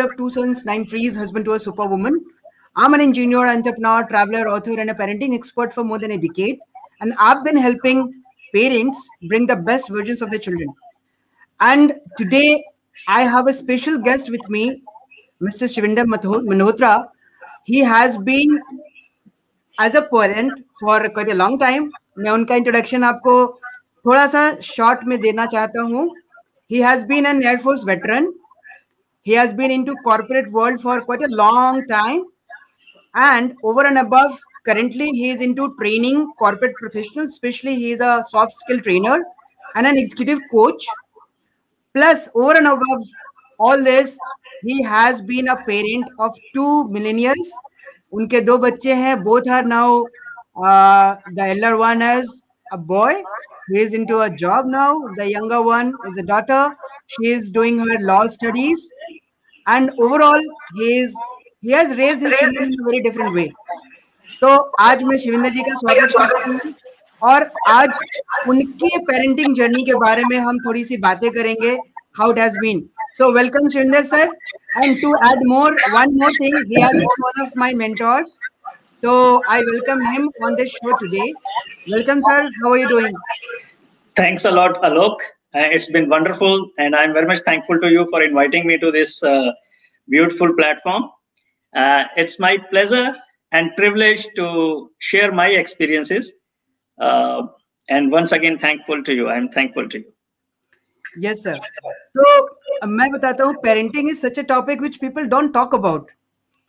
of two sons, nine trees, husband to a superwoman. I'm an engineer, entrepreneur, traveler, author, and a parenting expert for more than a decade. And I've been helping parents bring the best versions of their children. And today, I have a special guest with me, Mr. Shivinder Manotra. He has been as a parent for quite a long time. मैं उनका introduction आपको थोड़ा सा short में देना चाहता हूँ he has been an air force veteran he has been into corporate world for quite a long time and over and above currently he is into training corporate professionals especially he is a soft skill trainer and an executive coach plus over and above all this he has been a parent of two millennials उनके दो बच्चे हैं both are now uh, the elder one is a boy he is into a job now the younger one is a daughter she is doing her law studies and overall raised in very different way तो आज मैं शिविंदर जी का स्वागत करती हूँ और आज उनकी पेरेंटिंग जर्नी के बारे में हम थोड़ी सी बातें करेंगे how it has been so welcome Shivinder sir and to add more one more thing he has one of my mentors तो I welcome him on this show today welcome sir how are you doing thanks a lot Alok it's been wonderful, and I'm very much thankful to you for inviting me to this uh, beautiful platform. Uh, it's my pleasure and privilege to share my experiences. Uh, and once again, thankful to you. I'm thankful to you. Yes, sir. So, मैं बताता हूँ parenting is such a topic which people don't talk about.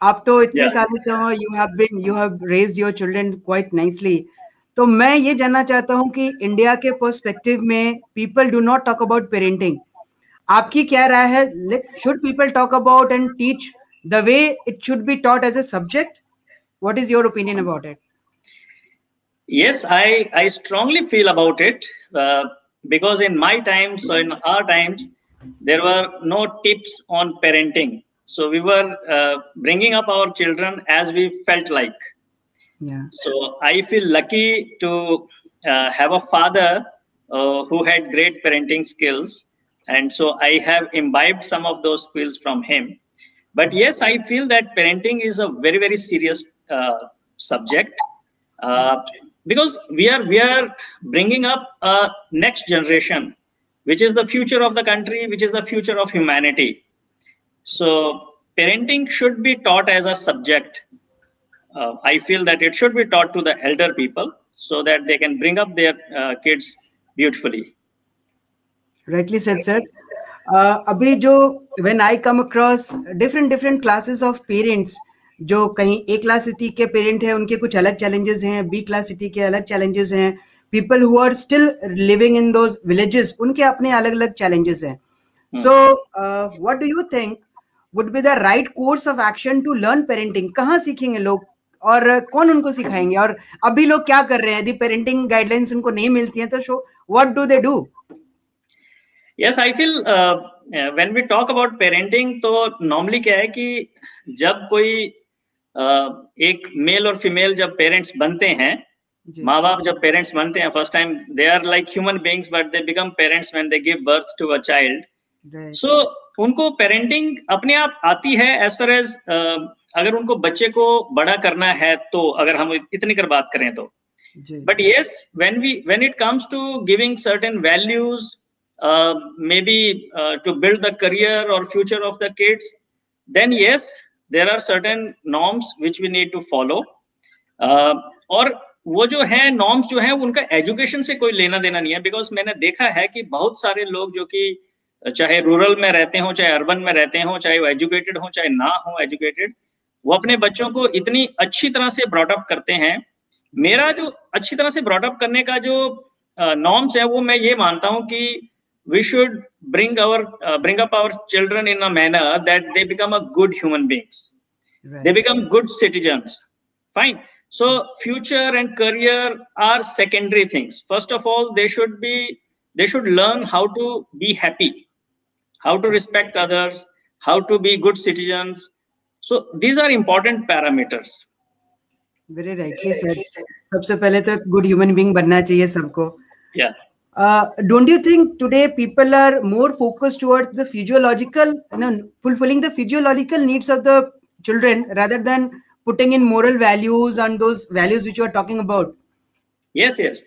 आप तो इतने Yeah. सालों से हो, you have been, you have raised your children quite nicely. तो मैं ये जानना चाहता हूँ कि इंडिया के पर्सपेक्टिव में people do not talk about parenting आपकी क्या राय है should people talk about and teach the way it should be taught as a subject what is your opinion about it Yes, I, I strongly feel about it uh, because in my times, so in our times, there were no tips on parenting. So we were uh, bringing up our children as we felt like. So I feel lucky to uh, have a father uh, who had great parenting skills. And so I have imbibed some of those skills from him. But yes, I feel that parenting is a very, very serious uh, subject uh, because we are we are bringing up a next generation, which is the future of the country, which is the future of humanity. So parenting should be taught as a subject uh, I feel that it should be taught to the elder people so that they can bring up their uh, kids beautifully. rightly said sir uh, अभी जो when I come across different different classes of parents जो कहीं A class city के parent हैं उनके कुछ अलग challenges हैं बी क्लास सिटी के अलग चैलेंजेस हैं people who are still living in those villages उनके अपने अलग अलग चैलेंजेस हैं so what do you think would be the right course of action to learn parenting कहाँ सीखेंगे लोग और कौन उनको सिखाएँगे? और अभी लोग क्या कर रहे हैं? यदि पेरेंटिंग गाइडलाइंस उनको नहीं मिलती हैं तो so what do they do feel uh, uh, when we talk about parenting, तो normally क्या है कि जब कोई uh, एक मेल और फीमेल जब पेरेंट्स बनते हैं माँ बाप जब पेरेंट्स बनते हैं first time they are like human beings but they become parents when they give birth to a child so उनको पेरेंटिंग अपने आप आती है एज फार एज अगर उनको बच्चे को बड़ा करना है तो अगर हम इतनी कर बात करें तो। But yes when we when it comes to giving certain values may be to build the career और future of the kids then yes there are certain norms which we need to follow और वो जो है norms जो है उनका education से कोई लेना देना नहीं है बिकॉज़ मैंने देखा है कि बहुत सारे लोग जो कि चाहे रूरल में रहते हो चाहे अर्बन में रहते हो चाहे वो एजुकेटेड हो चाहे ना हो एजुकेटेड वो अपने बच्चों को इतनी अच्छी तरह से ब्रॉडअप करते हैं। मेरा जो अच्छी तरह से ब्रॉडअप करने का जो नॉर्म्स है वो मैं ये मानता हूँ कि we should bring our bring up our children in a manner that they become a good human beings they become good citizen fine so future and career are secondary things first of all they should be they should learn how to be happy how to respect others how to be good citizens so these are important parameters very rightly sir सबसे पहले तो good human being बनना चाहिए सबको yeah uh, don't you think today people are more focused towards the physiological you know, fulfilling the physiological needs of the children rather than putting in moral values and those values which you are talking about yes yes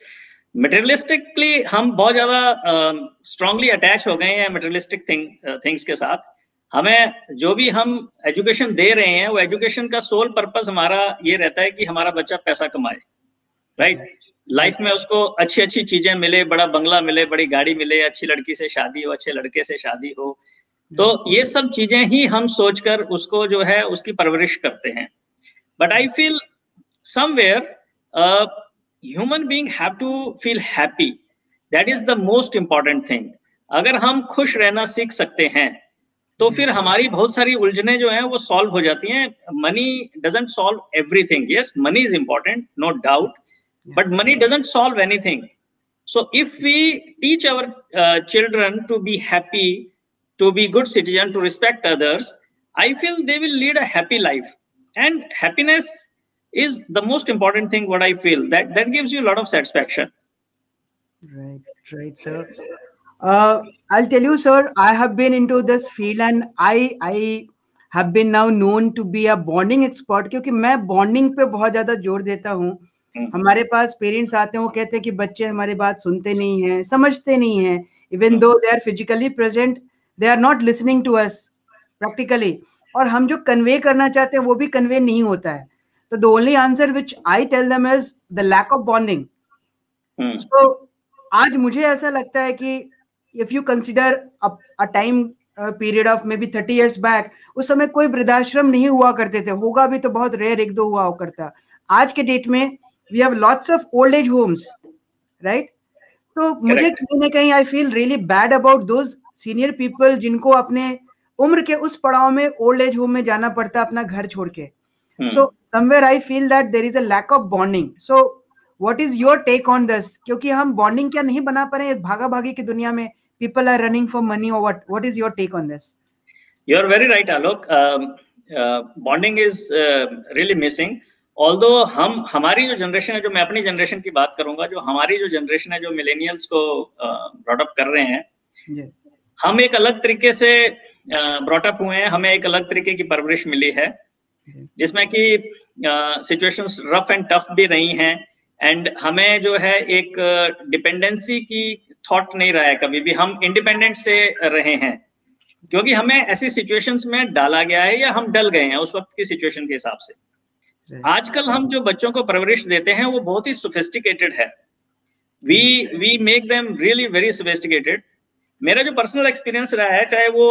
materialistically हम बहुत ज़्यादा strongly uh, attach हो गए हैं materialistic thing things के साथ हमें जो भी हम एजुकेशन दे रहे हैं, वो एजुकेशन का सोल पर्पस हमारा ये रहता है कि हमारा बच्चा पैसा कमाए राइट? लाइफ में उसको अच्छी अच्छी चीज़ें मिले, बड़ा बंगला मिले, बड़ी गाड़ी मिले, अच्छी लड़की से शादी हो, अच्छे लड़के से शादी हो तो ये सब चीज़ें ही हम सोचकर उसको जो है, उसकी परवरिश करते हैं। But I feel somewhere human being have to feel happy that is the most important thing अगर हम खुश रहना सीख सकते हैं तो फिर हमारी बहुत सारी उलझने जो है वो सॉल्व हो जाती हैं। Money doesn't solve everything yes money is important no doubt but money doesn't solve anything so if we teach our children to be happy to be good citizen to respect others I feel they will lead a happy life and happiness is the most important thing what I feel that that gives you lot of satisfaction right right sir uh, i'll tell you sir i have been into this field and i i have been now known to be a bonding expert क्योंकि मैं bonding पे बहुत ज़्यादा ज़ोर देता हूँ। हम्म। हमारे पास पेरेंट्स आते हैं वो कहते हैं कि बच्चे हमारी बात सुनते नहीं हैं समझते नहीं हैं। Even though they are physically present they are not listening to us practically और हम जो कन्वे करना चाहते हैं वो भी कन्वे नहीं होता है। तो the only answer which I tell them is the lack of bonding तो आज मुझे ऐसा लगता है कि if you consider a time period of maybe thirty years back उस समय कोई वृद्धाश्रम नहीं हुआ करते थे। होगा भी तो बहुत रेयर एक दो हुआ करता। आज के डेट में we have lots of old age homes right? तो मुझे कहीं ना कहीं I feel really bad about those senior people जिनको अपने उम्र के उस पड़ाव में ओल्ड एज होम में जाना पड़ता है अपना घर छोड़ के। So somewhere I feel that there is a lack of bonding so what is your take on this क्योंकि हम बॉन्डिंग क्या नहीं बना पा रहे भागा भागी की दुनिया में? People are running for money और what what is your take on this you are very right Alok bonding is really missing although हम हमारी जो जनरेशन है जो मैं अपनी जनरेशन की बात करूँगा जो हमारी जो जनरेशन है जो मिलेनियल्स को ब्रॉटअप कर रहे हैं हम एक अलग तरीके से ब्रॉटअप हुए हैं हमें एक अलग तरीके की परवरिश मिली है जिसमें कि सिचुएशंस रफ एंड टफ भी रही हैं एंड हमें जो है एक डिपेंडेंसी की थॉट नहीं रहा है कभी भी। हम इंडिपेंडेंट से रहे हैं क्योंकि हमें ऐसी सिचुएशंस में डाला गया है या हम डल गए हैं उस वक्त की सिचुएशन के हिसाब से। आजकल हम जो बच्चों को परवरिश देते हैं वो बहुत ही सोफिस्टिकेटेड है। We we make them really very sophisticated मेरा जो पर्सनल एक्सपीरियंस रहा है चाहे वो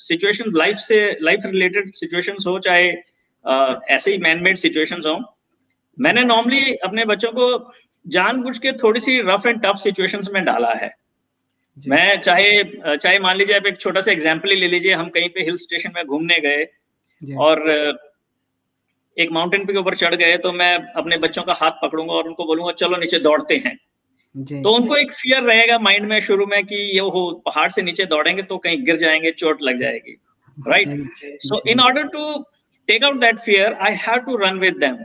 सिचुएशन लाइफ से लाइफ रिलेटेड सिचुएशंस हो चाहे uh, ऐसे ही मैन मेड सिचुएशंस हो मैंने नॉर्मली अपने बच्चों को जानबूझ के थोड़ी सी रफ एंड टफ सिचुएशंस में डाला है। मैं चाहे चाहे मान लीजिए आप एक छोटा सा एग्ज़ाम्पल ही ले लीजिए हम कहीं पे हिल स्टेशन में घूमने गए और एक माउंटेन के ऊपर चढ़ गए तो मैं अपने बच्चों का हाथ पकड़ूँगा और उनको बोलूँगा चलो नीचे दौड़ते हैं। तो उनको एक फियर रहेगा माइंड में शुरू में कि ये हो पहाड़ से नीचे दौड़ेंगे तो कहीं गिर जाएँगे चोट लग जाएगी। Right so in order to take out that fear I have to run with them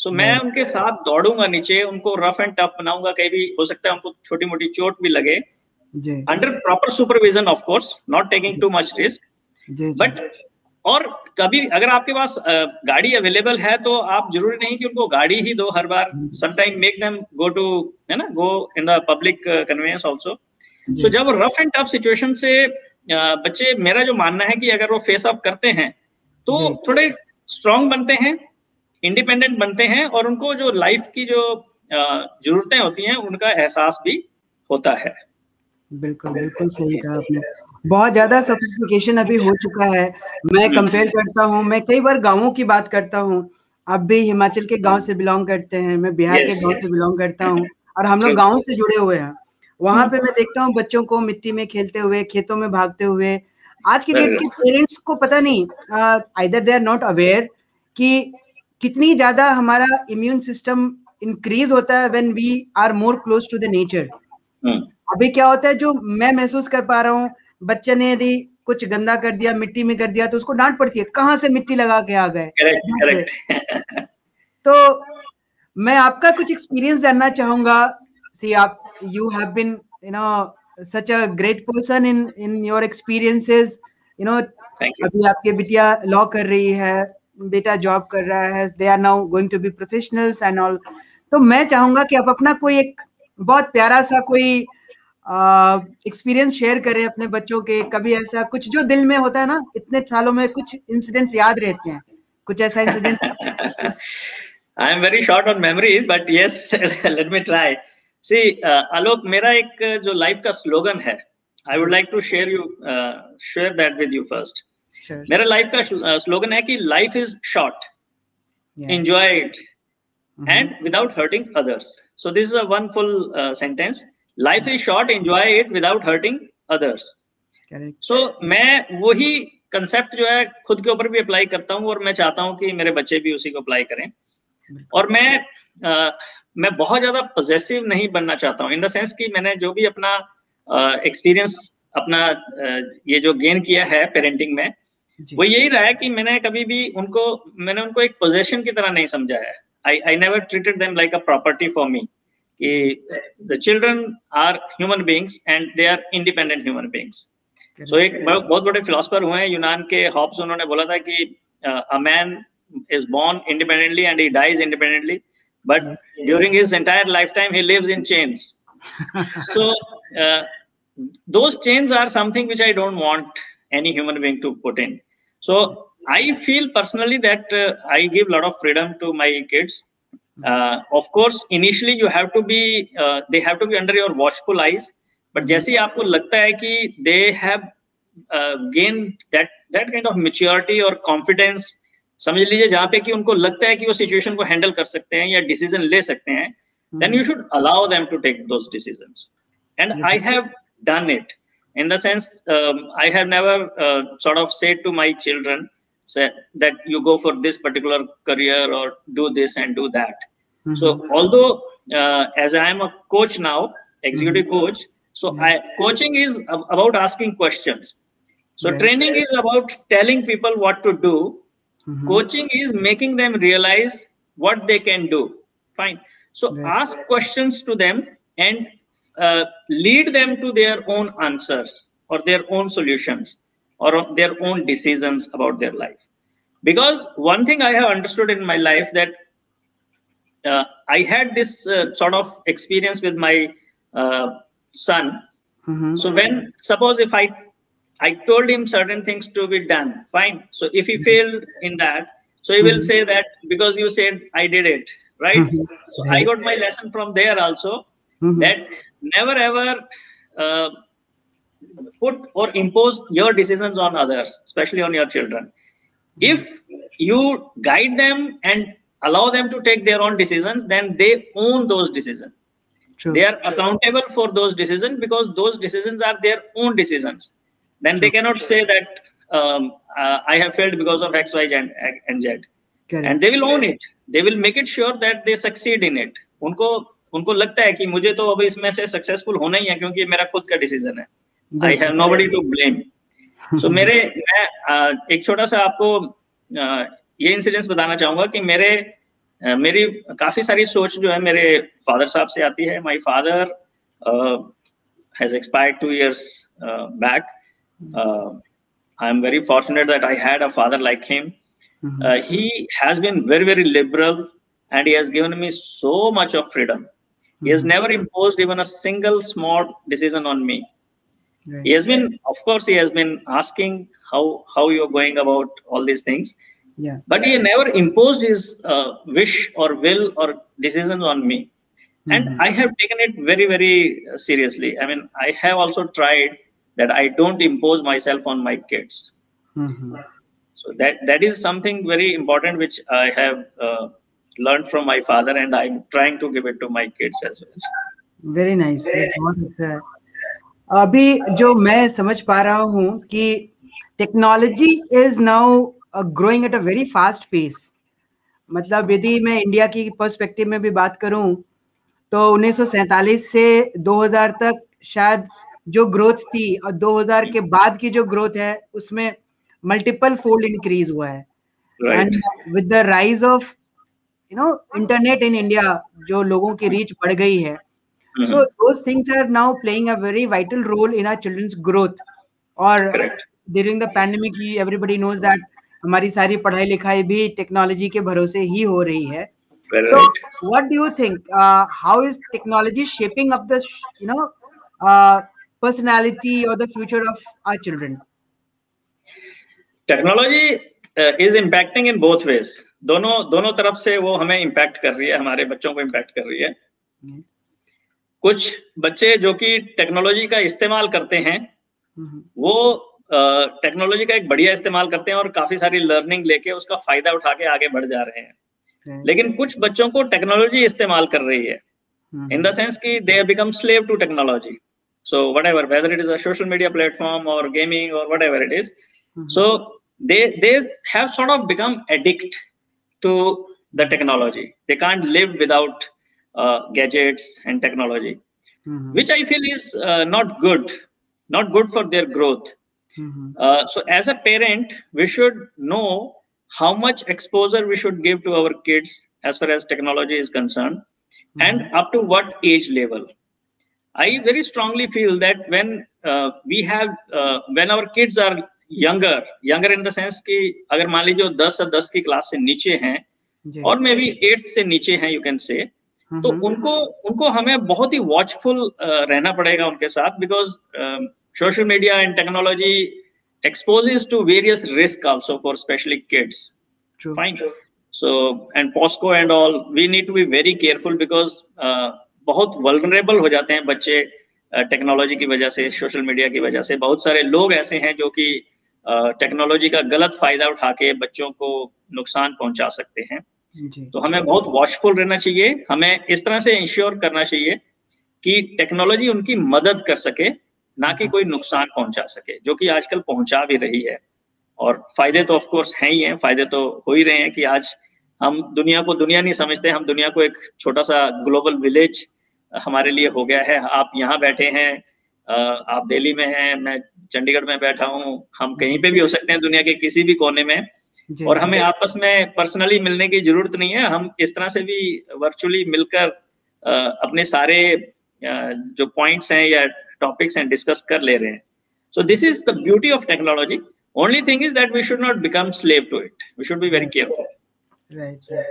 so मैं उनके साथ दौड़ूँगा नीचे उनको रफ एंड टफ बनाऊँगा कहीं भी हो सकता है उनको छोटी मोटी चोट भी लगे। Under proper supervision of course not taking too much risk but और कभी अगर आपके पास गाड़ी अवेलेबल है तो आप ज़रूरी नहीं कि उनको गाड़ी ही दो हर बार। Sometime make them go to है ना go in the public conveyance also so जब रफ एंड टफ सिचुएशन से बच्चे मेरा जो मानना है कि अगर वो फेस अप करते हैं तो थोड़े स्ट्रांग बनते हैं। इंडिपेंडेंट बनते हैं और उनको जो लाइफ की जो जरूरतें होती हैं उनका एहसास भी होता है। बिल्कुल बिल्कुल सही कहा आपने। बहुत ज़्यादा सोफिस्टिकेशन अभी हो चुका है। मैं कंपेयर करता हूँ मैं कई बार गाँवों की बात करता हूँ। आप भी हिमाचल के गाँव से बिलोंग करते हैं मैं बिहार yes, के गाँव yes. से बिलोंग करता हूँ और हम लोग गाँव से जुड़े हुए हैं। वहाँ पे मैं देखता हूँ बच्चों को मिट्टी में खेलते हुए खेतों में भागते हुए। आज की डेट के पेरेंट्स को पता नहीं either they are not aware कि कितनी ज़्यादा हमारा इम्यून सिस्टम इंक्रीज होता है when we are more close to the nature अभी क्या होता है जो मैं महसूस कर पा रहा हूँ बच्चे ने यदि कुछ गंदा कर दिया मिट्टी में कर दिया तो उसको डांट पड़ती है कहाँ से मिट्टी लगा के आ गए? तो मैं आपका कुछ एक्सपीरियंस जानना चाहूँगा। सी आप you have been you know such a great person in in your experiences you know अभी आपके बिटिया लॉ कर रही है बेटा जॉब कर रहा है they are now going to be professionals and all तो मैं चाहूँगा कि आप अपना कोई एक बहुत प्यारा सा कोई एक्सपीरियंस शेयर करें अपने बच्चों के। कभी ऐसा कुछ जो दिल में होता है ना, इतने सालों में कुछ इंसिडेंट्स याद रहते हैं। कुछ ऐसा incident I am very short on memory but yes let me try see Alok, मेरा एक जो लाइफ का स्लोगन है I would like to share you share that with you first मेरा लाइफ का स्लोगन है कि life is short enjoy it and without hurting others so this is a one full sentence life is short enjoy it without hurting others so मैं वही concept जो है खुद के ऊपर भी अप्लाई करता हूँ और मैं चाहता हूँ कि मेरे बच्चे भी उसी को अप्लाई करें। और मैं आ, मैं बहुत ज़्यादा पॉजिटिव नहीं बनना चाहता हूँ इन द सेंस कि मैंने जो भी अपना एक्सपीरियंस अपना आ, ये जो गेन किया है पेरेंटिंग में वो यही रहा है कि मैंने कभी भी उनको मैंने उनको एक पोजेशन की तरह नहीं समझाया I I never treated them like a property for me कि the children are human beings and they are independent human beings so एक बहुत बड़े फिलोसफर हुए हैं यूनान के हॉब्स उन्होंने बोला था कि a man is born independently and he dies independently but during his entire life time he lives in chains so those chains are something which I don't want any human being to put in. so i feel personally that uh, i give a lot of freedom to my kids uh, of course initially you have to be uh, they have to be under your watchful eyes but जैसे आपको लगता है कि they have uh, gained that that kind of maturity or confidence समझ लीजिए जहां पे कि उनको लगता है कि वो सिचुएशन को हैंडल कर सकते हैं या डिसीजन ले सकते हैं then you should allow them to take those decisions and I have done it in the sense um, i have never uh, sort of said to my children say, that you go for this particular career or do this and do that mm-hmm. so although uh, as i am a coach now executive mm-hmm. coach so I, coaching is about asking questions so right. training is about telling people what to do Mm-hmm. Coaching is making them realize what they can do. Fine. So right. ask questions to them and uh, lead them to their own answers or their own solutions or their own decisions about their life. Because one thing I have understood in my life that uh, I had this uh, sort of experience with my uh, son. Mm-hmm. So when suppose if I I told him certain things to be done. Fine. So if he mm-hmm. failed in that, so he will mm-hmm. say that because you said I did it, right? Mm-hmm. So I got my lesson from there also that never ever uh, put or impose your decisions on others, especially on your children. If you guide them and allow them to take their own decisions, then they own those decisions. True. They are accountable for those decisions because those decisions are their own decisions then they cannot say that um, uh, I have failed because of X, Y, and, and Z. Correct. And they will own it. They will make it sure that they succeed in it. उनको उनको लगता है कि मुझे तो अब इसमें से सक्सेसफुल होना ही है क्योंकि मेरा खुद का डिसीज़न है। I have nobody to blame so मेरे मैं एक छोटा सा आपको ये इंसिडेंस बताना चाहूँगा कि मेरे मेरी काफ़ी सारी सोच जो है मेरे फादर साहब से आती है। My father has expired two years back I am very fortunate that i had a father like him. mm-hmm. uh, he has been very very liberal and he has given me so much of freedom. mm-hmm. He has mm-hmm. never imposed even a single small decision on me right. he has been of course he has been asking how how you're going about all these things yeah but he never imposed his uh, wish or will or decisions on me and mm-hmm. i have taken it very very seriously i mean i have also tried that I don't impose myself on my kids. Mm-hmm. So that that is something very important which I have uh, learned from my father, and I'm trying to give it to my kids as well. Very nice. अभी जो मैं समझ पा रहा हूँ कि technology is now growing at a very fast pace मतलब यदि मैं इंडिया की पर्सपेक्टिव में भी बात करूँ तो 1947 से 2000 तक शायद जो ग्रोथ थी और 2000 के बाद की जो ग्रोथ है उसमें मल्टीपल फोल्ड इंक्रीज हुआ है and with the rise of you know internet in India जो लोगों की रीच बढ़ गई है Mhm. So those things are now playing a very vital role in our children's growth. Or Correct. during the pandemic, you- everybody knows that हमारी सारी पढ़ाई लिखाई भी टेक्नोलॉजी के भरोसे ही हो रही है so what do you think uh, how is technology shaping up the you know uh, personality or the future of our children technology is impacting in both ways दोनों दोनों तरफ़ से वो हमें इम्पैक्ट कर रही है हमारे बच्चों को इम्पैक्ट कर रही है। हम्म। कुछ बच्चे जो कि टेक्नोलॉजी का इस्तेमाल करते हैं हम्म, हम्म। वो टेक्नोलॉजी का एक बढ़िया इस्तेमाल करते हैं और काफ़ी सारी लर्निंग लेके उसका फ़ायदा उठा के आगे बढ़ जा रहे हैं। लेकिन कुछ बच्चों को टेक्नोलॉजी इस्तेमाल कर रही है इन द सेंस की they become slave to technology so whatever whether it is Al media platform और गेमिंग और whatever it is so they sort of become addict to the technology they can't live without uh, gadgets and technology Mhm. which i feel is uh, not good not good for their growth Mhm. uh, so as a parent we should know how much exposure we should give to our kids as far as technology is concerned and up to what age level i very strongly feel that when uh, we have uh, when our kids are younger younger in the sense कि अगर मान लीजिए दस या दस की class से नीचे हैं और मे भी एट्थ से नीचे हैं यू कैन से तो उनको उनको हमें बहुत ही वॉचफुल uh, रहना पड़ेगा उनके साथ because social media and technology expose to various risk also for specially kids fine so and POCSO and all we need to be very careful because बहुत वल्नरेबल हो जाते हैं बच्चे टेक्नोलॉजी uh, की वजह से सोशल मीडिया की वजह से। बहुत सारे लोग ऐसे हैं जो कि टेक्नोलॉजी का गलत फ़ायदा उठा के बच्चों को नुकसान पहुँचा सकते हैं। तो हमें बहुत वॉचफुल रहना चाहिए। हमें इस तरह से इंश्योर करना चाहिए कि टेक्नोलॉजी उनकी मदद कर सके ना कि कोई नुकसान पहुँचा सके जो कि आजकल पहुँचा भी रही है। और फ़ायदे तो ऑफ़ कोर्स हैं ही हैं फ़ायदे तो हो ही रहे हैं कि आज हम दुनिया को दुनिया नहीं समझते हम दुनिया को एक छोटा सा ग्लोबल विलेज हमारे लिए हो गया है। आप यहाँ बैठे हैं आप दिल्ली में हैं मैं चंडीगढ़ में बैठा हूँ हम कहीं पे भी हो सकते हैं दुनिया के किसी भी कोने में। और हमें आपस में पर्सनली मिलने की ज़रूरत नहीं है हम इस तरह से भी वर्चुअली मिलकर अपने सारे जो पॉइंट्स हैं या टॉपिक्स हैं डिस्कस कर ले रहे हैं। So this is the beauty of technology only thing is that we should not become slave to it we should be very careful right right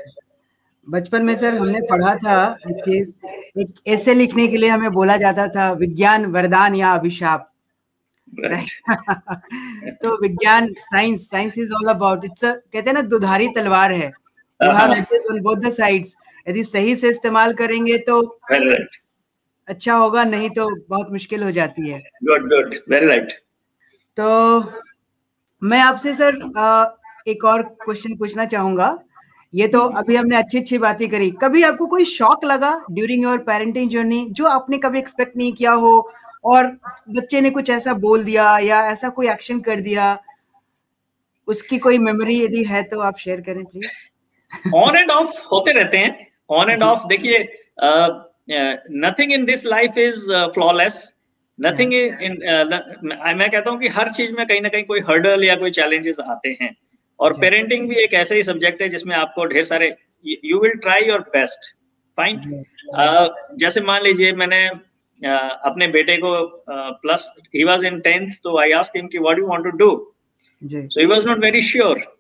बचपन में सर हमने पढ़ा था एक चीज़ एक ऐसे लिखने के लिए हमें बोला जाता था विज्ञान वरदान या अभिशाप। तो विज्ञान science science is all about it's कहते हैं ना दुधारी तलवार है। ऑन बोथ द साइड्स यदि सही से इस्तेमाल करेंगे तो राइट अच्छा होगा नहीं तो बहुत मुश्किल हो जाती है। गुड गुड वेरी राइट तो मैं आपसे सर एक और क्वेश्चन पूछना चाहूँगा। ये तो अभी हमने अच्छी अच्छी बातें करी। कभी आपको कोई शॉक लगा ड्यूरिंग योर पेरेंटिंग जर्नी जो आपने कभी एक्सपेक्ट नहीं किया हो और बच्चे ने कुछ ऐसा बोल दिया या ऐसा कोई एक्शन कर दिया? उसकी कोई मेमोरी यदि है तो आप शेयर करें प्लीज़ ऑन एंड ऑफ़ होते रहते हैं। ऑन एंड ऑफ़ देखिए nothing in this life is flawless nothing in मैं कहता हूँ कि हर चीज़ में कहीं ना कहीं कोई हर्डल या कोई चैलेंजेस आते हैं। और पेरेंटिंग भी एक ऐसा ही सब्जेक्ट है जिसमें आपको ढेर सारे you will try your best fine जैसे मान लीजिए मैंने uh, अपने बेटे को plus he was in tenth तो आई आस्क हिम कि what do want to do so he was not very sure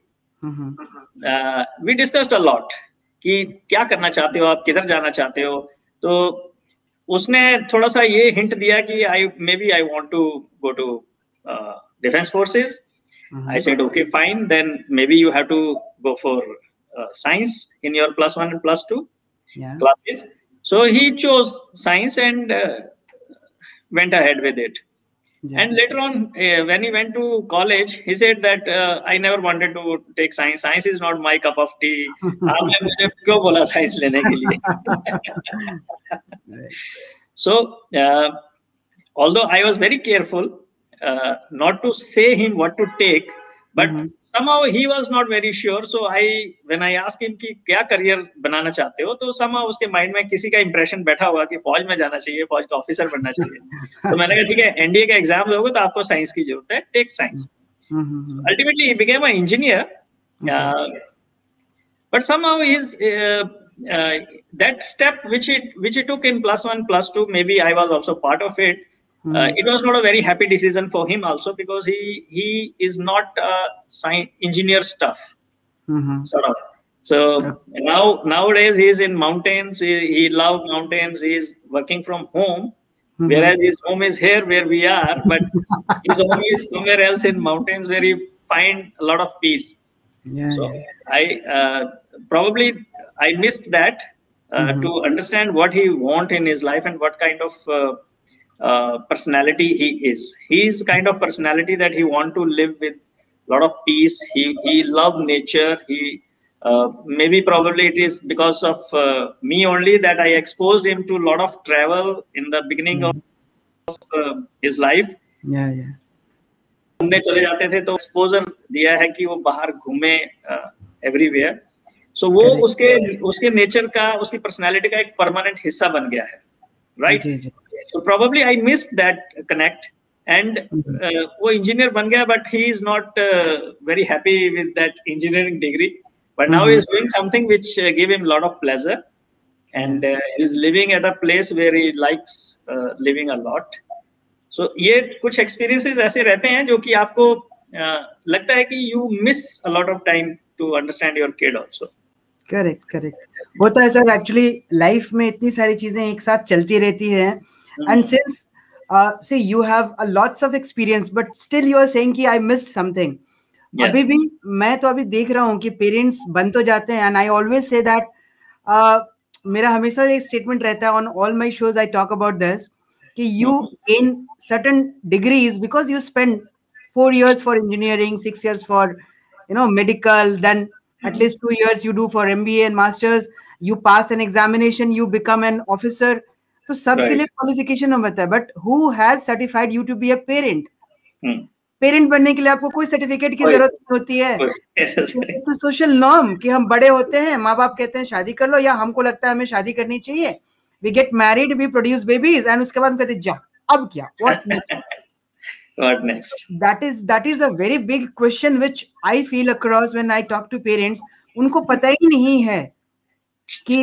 we discussed a lot कि क्या करना चाहते हो आप किधर जाना चाहते हो? तो उसने थोड़ा सा ये हिंट दिया कि I maybe I want to go to defence forces I said, okay, fine. Then maybe you have to go for uh, science in your plus one and plus two yeah classes. So he chose science and uh, went ahead with it. Ji And later on, uh, when he went to college, he said that uh, I never wanted to take science. Science is not my cup of tea. आपने मुझे क्यों बोला science लेने के लिए? So, uh, although I was very careful uh, not to say him what to take, but Mhm. somehow he was not very sure. So I, when I asked him कि क्या career बनाना चाहते हो, तो somehow उसके mind में किसी का impression बैठा हुआ कि फौज में जाना चाहिए, फौज का ऑफिसर बनना चाहिए. तो मैंने कहा ठीक है, एनडीए का एग्ज़ाम दोगे तो आपको साइंस की ज़रूरत है, tech science. Hmm Ultimately, he became an engineer. Uh, but somehow his uh, uh, that step which it which he took in plus one plus two maybe i was also part of it Hmm. uh, it was not a very happy decision for him also because he he is not uh, science engineer stuff Mhm. sort of so now nowadays he is in mountains he, he love mountains he is working from home Mhm. whereas his home is here where we are but his home is somewhere else in mountains where he find a lot of peace Yeah, so yeah. i uh, probably i missed that uh, Mhm. to understand what he want in his life and what kind of uh, uh, personality he is he is kind of personality that he want to live with a lot of peace he he love nature he uh, maybe probably it is because of uh, me only that i exposed him to a lot of travel in the beginning mm -hmm. of uh, his life Yeah, yeah. घूमने चले जाते थे तो exposure दिया है कि वो बाहर घूमे एवरीवेयर सो वो उसके उसके नेचर का उसकी पर्सनालिटी का एक परमानेंट हिस्सा बन गया है राइट जी. So probably i missed that connect and Mhm. uh, वो इंजीनियर बन गया but he is not uh, very happy with that engineering degree but now Mhm. he is doing something which uh, give him a lot of pleasure and uh, he is living at a place where he likes uh, living a lot so ये कुछ experiences ऐसे रहते हैं जो कि आपको uh, लगता है कि you miss a lot of time to understand your kid also correct correct होता है सर एक्चुअली लाइफ में इतनी सारी चीज़ें एक साथ चलती रहती हैं एंड सिंस से you have a lots of experience but still you are saying कि आई मिस्ड समथिंग Yeah. अभी भी मैं तो अभी देख रहा हूँ कि पेरेंट्स बन तो जाते हैं and I always say that मेरा हमेशा एक स्टेटमेंट रहता है on all my shows I talk about this कि you gain certain degrees because you spend four years for engineering six years for you know medical then at least two years you do for mba and masters you pass an examination you become an officer तो सबके Right. लिए qualification होता है but who has certified you to be a parent. Parent बनने के लिए आपको कोई सर्टिफिकेट की ज़रूरत नहीं होती है। Necessary. सोशल नॉर्म कि हम बड़े होते हैं माँ बाप कहते हैं शादी कर लो या हमको लगता है हमें शादी करनी चाहिए। We get married we produce babies and उसके बाद हम कहते हैं जा अब क्या? What what next? That is that is a very big question which i feel across when i talk to parents उनको पता ही नहीं है कि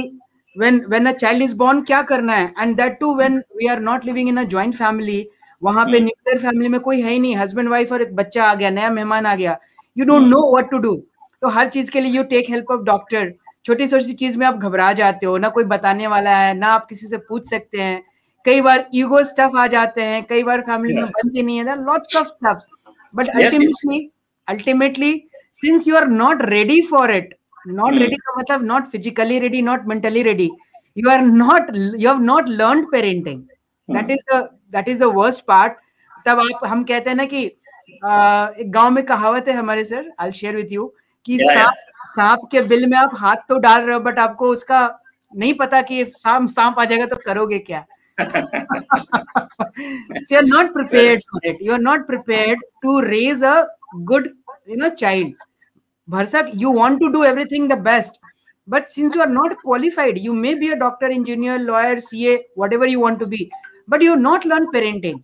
when when a child is born क्या करना है and that too when we are not living in a joint family वहाँ पे Hmm. न्यूक्लियर फैमिली में कोई है ही नहीं हस्बैंड वाइफ और एक बच्चा आ गया नया मेहमान आ गया you don't Hmm. Know what to do तो हर चीज़ के लिए you take help of doctor छोटी छोटी चीज़ में आप घबरा जाते हो ना कोई बताने वाला है ना आप किसी से पूछ सकते हैं कई बार ईगो स्टफ़ आ जाते हैं कई बार फैमिली में Yeah. बनते नहीं है lots of stuff but Yes, yes. ultimately ultimately since you are not ready Hmm. ready का मतलब not physically ready not mentally ready you are not you have not learned parenting that Hmm. is the that is the worst part तब आप हम कहते हैं ना कि एक गाँव में कहावत है हमारे sir I share with you कि. सांप सांप के बिल में आप हाथ तो डाल रहे हो बट आपको उसका नहीं पता कि सांप सांप आ जाएगा तो करोगे क्या so you're not prepared for it you're not prepared to raise a good you know child bharsak you want to do everything the best but since you are not qualified you may be a doctor engineer lawyer ca whatever you want to be but you have not learned parenting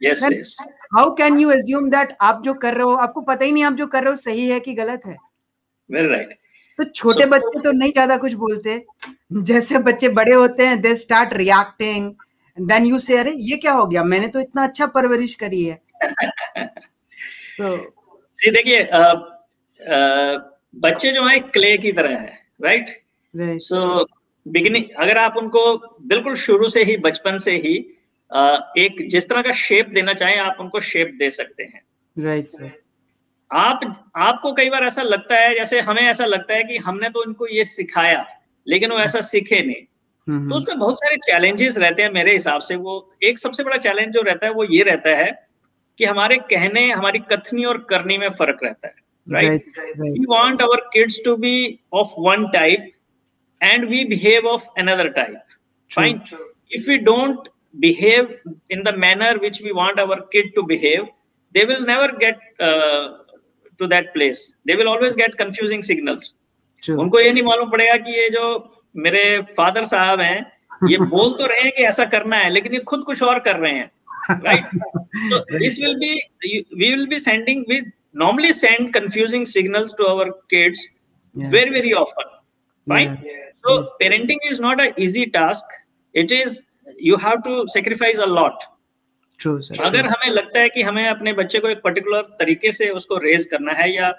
yes Then yes how can you assume that आप जो कर रहे हो आपको पता ही नहीं आप जो कर रहे हो सही है कि गलत है very right तो छोटे So- बच्चे तो नहीं ज़्यादा कुछ बोलते जैसे बच्चे बड़े होते हैं they start reacting then you say अरे ये क्या हो गया मैंने तो इतना अच्छा परवरिश करी है तो सी देखिए अ, अ, बच्चे जो है क्ले की तरह है राइट सो बिगिनिंग अगर आप उनको बिल्कुल शुरू से ही बचपन से ही अ, एक जिस तरह का शेप देना चाहें आप उनको शेप दे सकते हैं। राइट सर आप आपको कई बार ऐसा लगता है जैसे हमें ऐसा लगता है कि हमने तो इनको ये सिखाया लेकिन वो ऐसा सीखे नहीं। तो उसमें बहुत सारे चैलेंजेस रहते हैं मेरे हिसाब से। वो एक सबसे बड़ा चैलेंज जो रहता है वो ये रहता है कि हमारे कहने हमारी कथनी और करनी में फ़र्क रहता है। right right right we want our kids to be of one type and we behave of another type fine if we don't behave in the manner which we want our kid to behave they will never get uh, to that place they will always get confusing signals true उनको ये नहीं मालूम पड़ेगा कि ये जो मेरे father साहब हैं ये बोल तो रहे हैं कि ऐसा करना है लेकिन ये खुद कुछ और कर रहे हैं right so this will be we will be sending we normally send confusing signals to our kids very very often fine so yes. parenting is not an easy task. It is you have to sacrifice a lot. True sir. अगर हमें लगता है कि हमें अपने बच्चे को एक पर्टिकुलर तरीके से उसको रेज करना है या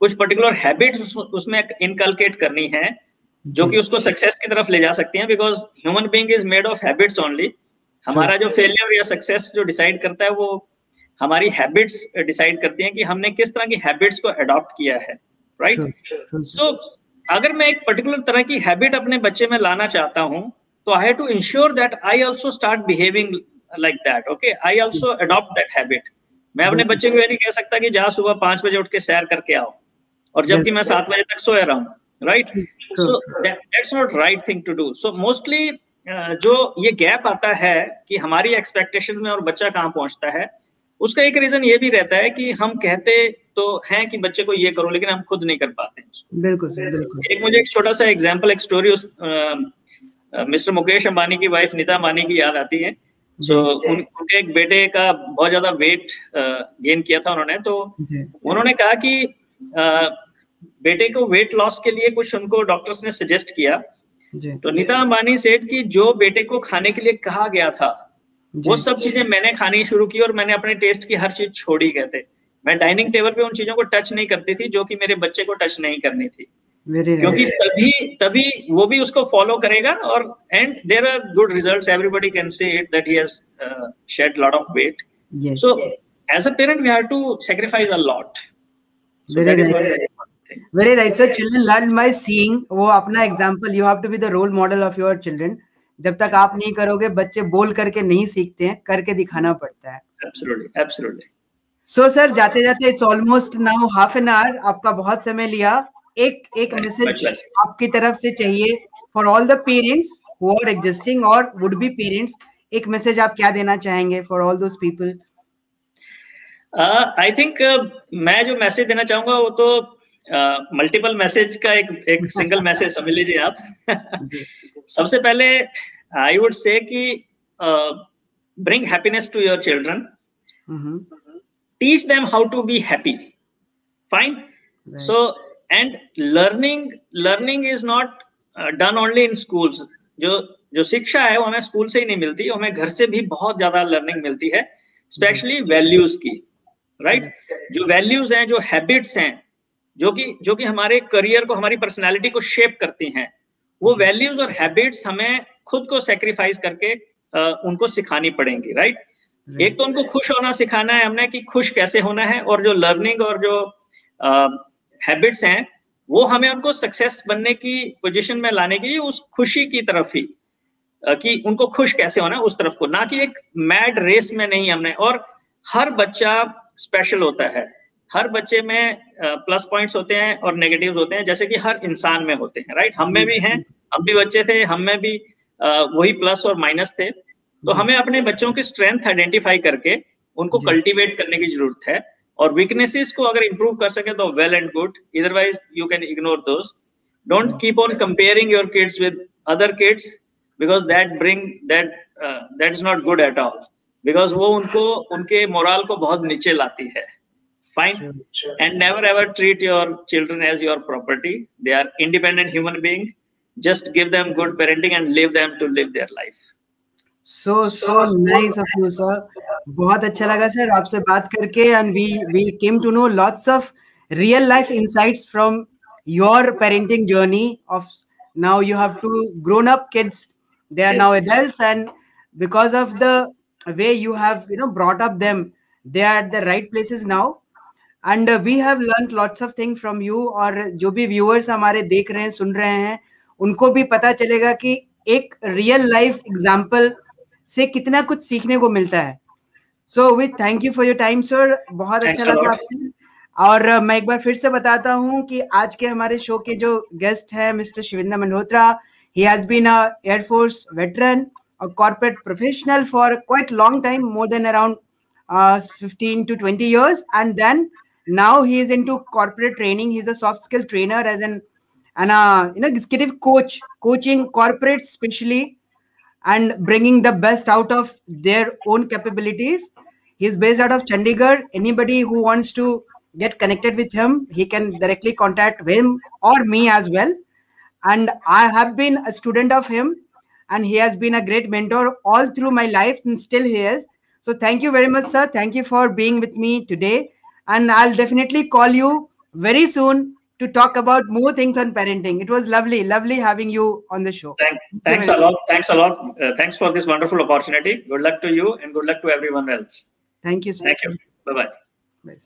कुछ पर्टिकुलर हैबिट्स उसमें इनकलकेट करनी है जो कि उसको सक्सेस की तरफ़ ले जा सकती हैं because human being is made of habits only हमारा जो फेलियर या सक्सेस जो डिसाइड करता है वो हमारी हैबिट्स डिसाइड करती हैं कि हमने किस तरह की हैबिट्स को अडॉप्ट किया है राइट right? सो so, अगर मैं एक पर्टिकुलर तरह की हैबिट अपने बच्चे में लाना चाहता हूँ तो I have to ensure that I also start behaving like that okay I also adopt that habit मैं अपने बच्चे को ये नहीं कह सकता कि जा सुबह पाँच बजे उठ के सैर करके आओ और जबकि मैं सात बजे तक सोया रहा हूँ right so that's not right thing to do so mostly जो ये गैप आता है कि हमारी एक्सपेक्टेशन में और बच्चा कहाँ पहुँचता है उसका एक रीजन ये भी रहता है कि हम कहते तो हैं कि बच्चे को ये करो लेकिन हम खुद नहीं कर पाते बिल्कुल बिल्कुल। एक मुझे एक छोटा सा एग्जांपल एक स्टोरी उस मिस्टर मुकेश अंबानी की वाइफ नीता अंबानी की याद आती है। सो so, उन, उनके एक बेटे का बहुत ज़्यादा वेट गेन किया था उन्होंने। तो उन्होंने कहा कि बेटे को वेट लॉस के लिए कुछ उनको डॉक्टर्स ने सजेस्ट किया। तो नीता अंबानी सेठ की जो बेटे को खाने के लिए कहा गया था वो सब चीज़ें मैंने खानी शुरू की और मैंने अपने टेस्ट की हर चीज़ छोड़ी थे मैं डाइनिंग टेबल पे उन चीज़ों को टच नहीं करती थी जो कि मेरे बच्चे को टच नहीं करनी थी। क्योंकि तभी तभी वो भी उसको फॉलो करेगा और and there are good results everybody can say it that he has shed lot of weight so as a parent we have to sacrifice a lot very right sir children learn by seeing. वो अपना example you have to be the role model of your children जब तक आप नहीं करोगे बच्चे बोल करके नहीं सीखते हैं करके दिखाना पड़ता है। एब्सोल्युटली एब्सोल्युटली सो सर जाते जाते it's almost now half an hour आपका बहुत समय लिया। एक एक मैसेज आपकी तरफ़ से चाहिए। For all the parents who are existing और वुड बी पेरेंट्स एक मैसेज आप क्या देना चाहेंगे for all those people I think मैं जो मैसेज देना चाहूँगा वो तो मल्टीपल uh, मैसेज का एक एक सिंगल मैसेज समझ लीजिए आप। सबसे पहले आई वुड से कि bring happiness to your children teach them how to be happy fine so and learning learning is not done only in schools जो जो शिक्षा है वो हमें स्कूल से ही नहीं मिलती हमें घर से भी बहुत ज़्यादा लर्निंग मिलती है स्पेशली वैल्यूज़ की राइट right? जो वैल्यूज़ हैं जो हैबिट्स हैं जो कि जो कि हमारे करियर को हमारी पर्सनैलिटी को शेप करती हैं वो वैल्यूज़ और हैबिट्स हमें खुद को सेक्रीफाइस करके आ, उनको सिखानी पड़ेंगी राइट एक तो उनको खुश होना सिखाना है हमने कि खुश कैसे होना है और जो लर्निंग और जो हैबिट्स हैं वो हमें उनको सक्सेस बनने की पोजीशन में लाने के लिए उस खुशी की तरफ़ ही कि उनको खुश कैसे होना है उस तरफ़ को। ना कि एक मैड रेस में नहीं हमने और हर बच्चा स्पेशल होता है। हर बच्चे में प्लस पॉइंट्स होते हैं और नेगेटिव्स होते हैं जैसे कि हर इंसान में होते हैं राइट हम में भी हैं हम भी बच्चे थे हम में भी वही प्लस और माइनस थे। तो हमें अपने बच्चों की स्ट्रेंथ आइडेंटिफाई करके उनको कल्टीवेट करने की ज़रूरत है और वीकनेसेस को अगर इंप्रूव कर सके तो well and good otherwise you can ignore those don't keep on comparing your kids with other kids because that bring that that is not good at all because वो उनको उनके मोरल को बहुत नीचे लाती है। fine and never ever treat your children as your property they are independent human being just give them good parenting and leave them to live their life so so nice of you sir बहुत अच्छा लगा sir आपसे बात करके and we we came to know lots of real life insights from your parenting journey of now you have two grown up kids they are yes. now adults and because of the way you have you know brought up them they are at the right places now and we have learn lots of thing from you और जो भी viewers हमारे देख रहे हैं सुन रहे हैं उनको भी पता चलेगा कि एक रियल लाइफ एग्ज़ाम्पल से कितना कुछ सीखने को मिलता है। So with thank you for your time sir बहुत अच्छा लगा आपसे। और uh, मैं एक बार फिर से बताता हूँ कि आज के हमारे शो के जो गेस्ट हैं mister Shivinder Malhotra he has been a air force veteran और corporate professional for quite long time more than around uh, 15 to 20 years. And then now he is into corporate training. He's a soft skill trainer as an and a you know executive coach coaching corporates especially and bringing the best out of their own capabilities. He's based out of chandigarh. Anybody who wants to get connected with him he can directly contact him or me as well. And I have been a student of him, and he has been a great mentor all through my life, and still he is. So thank you very much, sir. Thank you for being with me today, and I'll definitely call you very soon to talk about more things on parenting. It was lovely, lovely having you on the show. Thank, thanks a lot. Thanks a lot. Uh, thanks for this wonderful opportunity. Good luck to you, and good luck to everyone else. Thank you. Sir. Thank you. Bye bye. Bye.